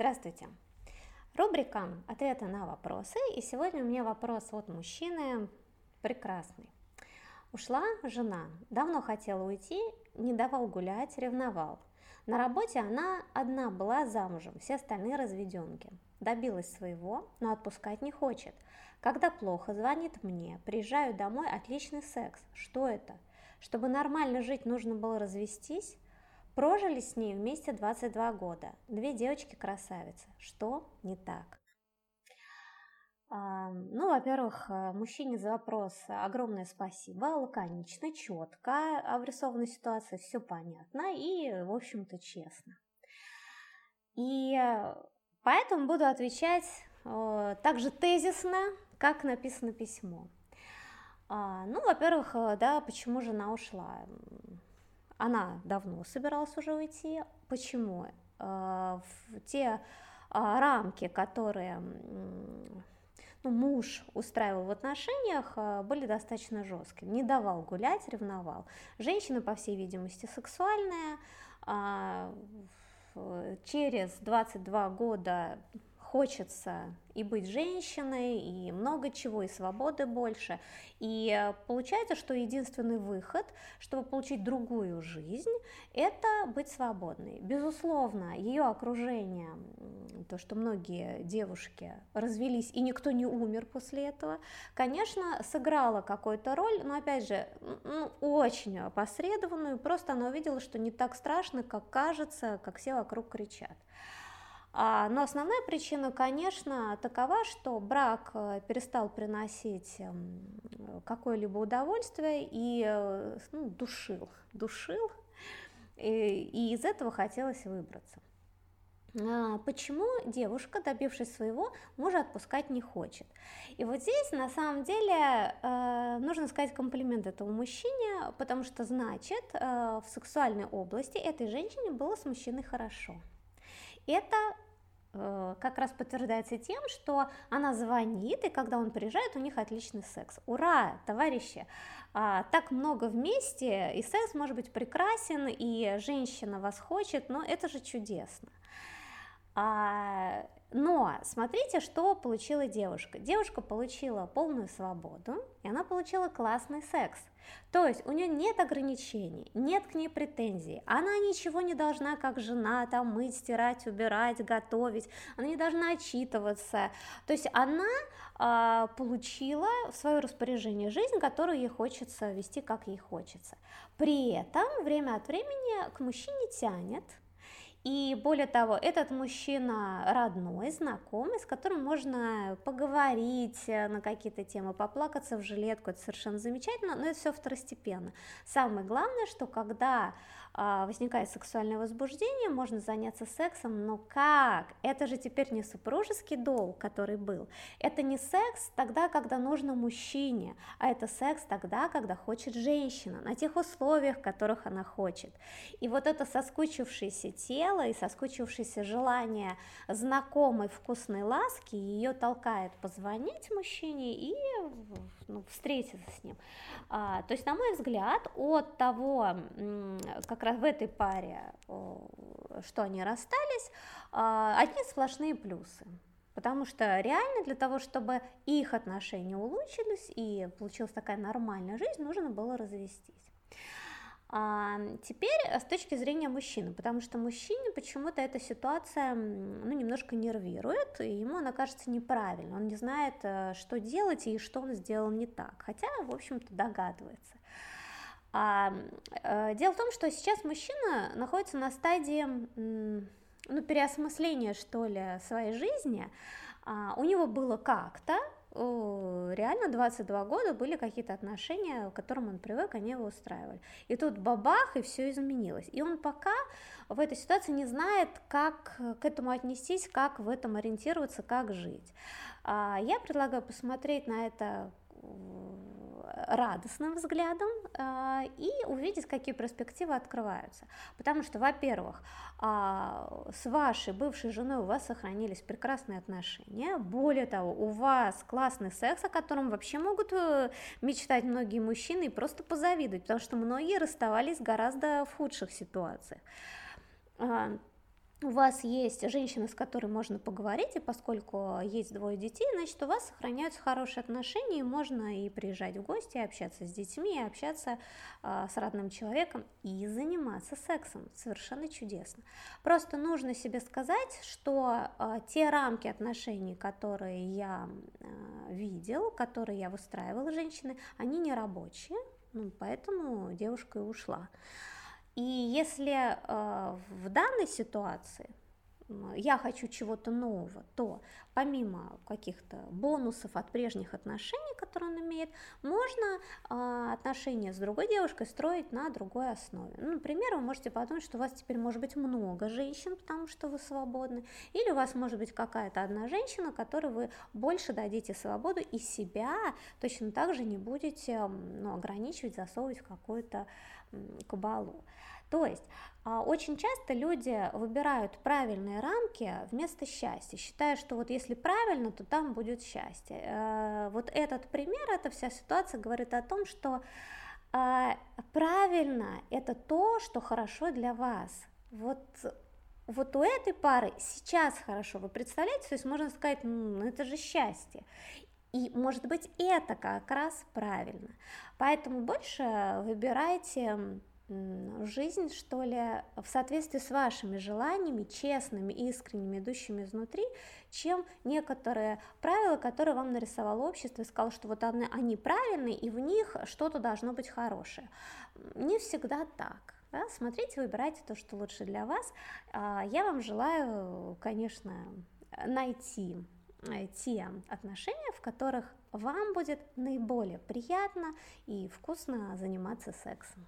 Здравствуйте! Рубрика «Ответы на вопросы». И сегодня у меня вопрос от мужчины прекрасный. Ушла жена, давно хотела уйти, не давал гулять, ревновал. На работе она одна была замужем, все остальные разведенки. Добилась своего, но отпускать не хочет. Когда плохо, звонит мне, приезжаю домой, отличный секс. Что это? Чтобы нормально жить, нужно было развестись? Прожили с ней вместе 22 года. Две девочки-красавицы. Что не так? А, ну, во-первых, э, мужчине за вопрос огромное спасибо, лаконично, четко обрисована ситуация, все понятно и, в общем-то, честно. И поэтому буду отвечать э, так же тезисно, как написано письмо. А, ну, во-первых, э, да, почему жена ушла? Она давно собиралась уже уйти. Почему? Э, в те а, рамки, которые ну, муж устраивал в отношениях, э, были достаточно жесткие. Не давал гулять, ревновал. Женщина, по всей видимости, сексуальная. А, через 22 года хочется и быть женщиной, и много чего, и свободы больше. И э, получается, что единственный выход, чтобы получить другую жизнь, это быть свободной. Безусловно, ее окружение, то, что многие девушки развелись, и никто не умер после этого, конечно, сыграло какую-то роль, но, опять же, ну, очень опосредованную, просто она увидела, что не так страшно, как кажется, как все вокруг кричат. А, но основная причина, конечно, такова, что брак э, перестал приносить эм, какое-либо удовольствие и э, ну, душил, душил, и, из этого хотелось выбраться. А, почему девушка, добившись своего, мужа отпускать не хочет? И вот здесь на самом деле э, нужно сказать комплимент этому мужчине, потому что значит в сексуальной области этой женщине было с мужчиной хорошо. Это как раз подтверждается тем, что она звонит, и когда он приезжает, у них отличный секс. Ура, товарищи! А, так много вместе, и секс может быть прекрасен, и женщина вас хочет, но это же чудесно. А, но смотрите, что получила девушка. Девушка получила полную свободу, и она получила классный секс. То есть у нее нет ограничений, нет к ней претензий, она ничего не должна, как жена, там мыть, стирать, убирать, готовить, она не должна отчитываться. То есть она э, получила в свое распоряжение жизнь, которую ей хочется вести, как ей хочется. При этом время от времени к мужчине тянет, и более того, этот мужчина родной, знакомый, с которым можно поговорить э, на какие-то темы, поплакаться в жилетку, это совершенно замечательно, но это все второстепенно. Самое главное, что когда а, возникает сексуальное возбуждение, можно заняться сексом, но как? Это же теперь не супружеский долг, который был. Это не секс тогда, когда нужно мужчине, а это секс тогда, когда хочет женщина, на тех условиях, которых она хочет. И вот это соскучившееся тело и соскучившееся желание знакомой вкусной ласки ее толкает позвонить мужчине и ну, встретиться с ним. А, то есть, на мой взгляд, от того, как раз в этой паре, что они расстались, а, одни сплошные плюсы. Потому что реально для того, чтобы их отношения улучшились и получилась такая нормальная жизнь, нужно было развестись. А теперь с точки зрения мужчины, потому что мужчине почему-то эта ситуация ну, немножко нервирует, и ему она кажется неправильной, он не знает, э, что делать и что он сделал не так, хотя, в общем-то, догадывается. А, э, дело в том, что сейчас мужчина находится на стадии ну, переосмысления, что ли, своей жизни. А, у него было как-то, реально 22 года были какие-то отношения, к которым он привык, они его устраивали. И тут бабах, и все изменилось. И он пока в этой ситуации не знает, как к этому отнестись, как в этом ориентироваться, как жить. А, я предлагаю посмотреть на это радостным взглядом э, и увидеть, какие перспективы открываются. Потому что, во-первых, э, с вашей бывшей женой у вас сохранились прекрасные отношения, более того, у вас классный секс, о котором вообще могут э, мечтать многие мужчины и просто позавидовать, потому что многие расставались гораздо в худших ситуациях. У вас есть женщина, с которой можно поговорить, и поскольку есть двое детей, значит, у вас сохраняются хорошие отношения, и можно и приезжать в гости, и общаться с детьми, и общаться э, с родным человеком, и заниматься сексом. Совершенно чудесно. Просто нужно себе сказать, что э, те рамки отношений, которые я э, видел, которые я выстраивала женщины, они не рабочие, ну, поэтому девушка и ушла. И если э, в данной ситуации я хочу чего-то нового, то помимо каких-то бонусов от прежних отношений, которые он имеет, можно э, отношения с другой девушкой строить на другой основе. Ну, например, вы можете подумать, что у вас теперь может быть много женщин, потому что вы свободны, или у вас может быть какая-то одна женщина, которой вы больше дадите свободу и себя точно так же не будете ну, ограничивать, засовывать в какую-то кабалу. То есть а, очень часто люди выбирают правильные рамки вместо счастья, считая, что вот если правильно, то там будет счастье. Э, вот этот пример, эта вся ситуация говорит о том, что а, правильно это то, что хорошо для вас. Вот вот у этой пары сейчас хорошо, вы представляете, то есть можно сказать, ну это же счастье. И может быть это как раз правильно. Поэтому больше выбирайте жизнь, что ли, в соответствии с вашими желаниями, честными, искренними, идущими изнутри, чем некоторые правила, которые вам нарисовало общество и сказало, что вот они, они правильные, и в них что-то должно быть хорошее. Не всегда так. Да? Смотрите, выбирайте то, что лучше для вас. А, я вам желаю, конечно, найти э, те отношения, в которых вам будет наиболее приятно и вкусно заниматься сексом.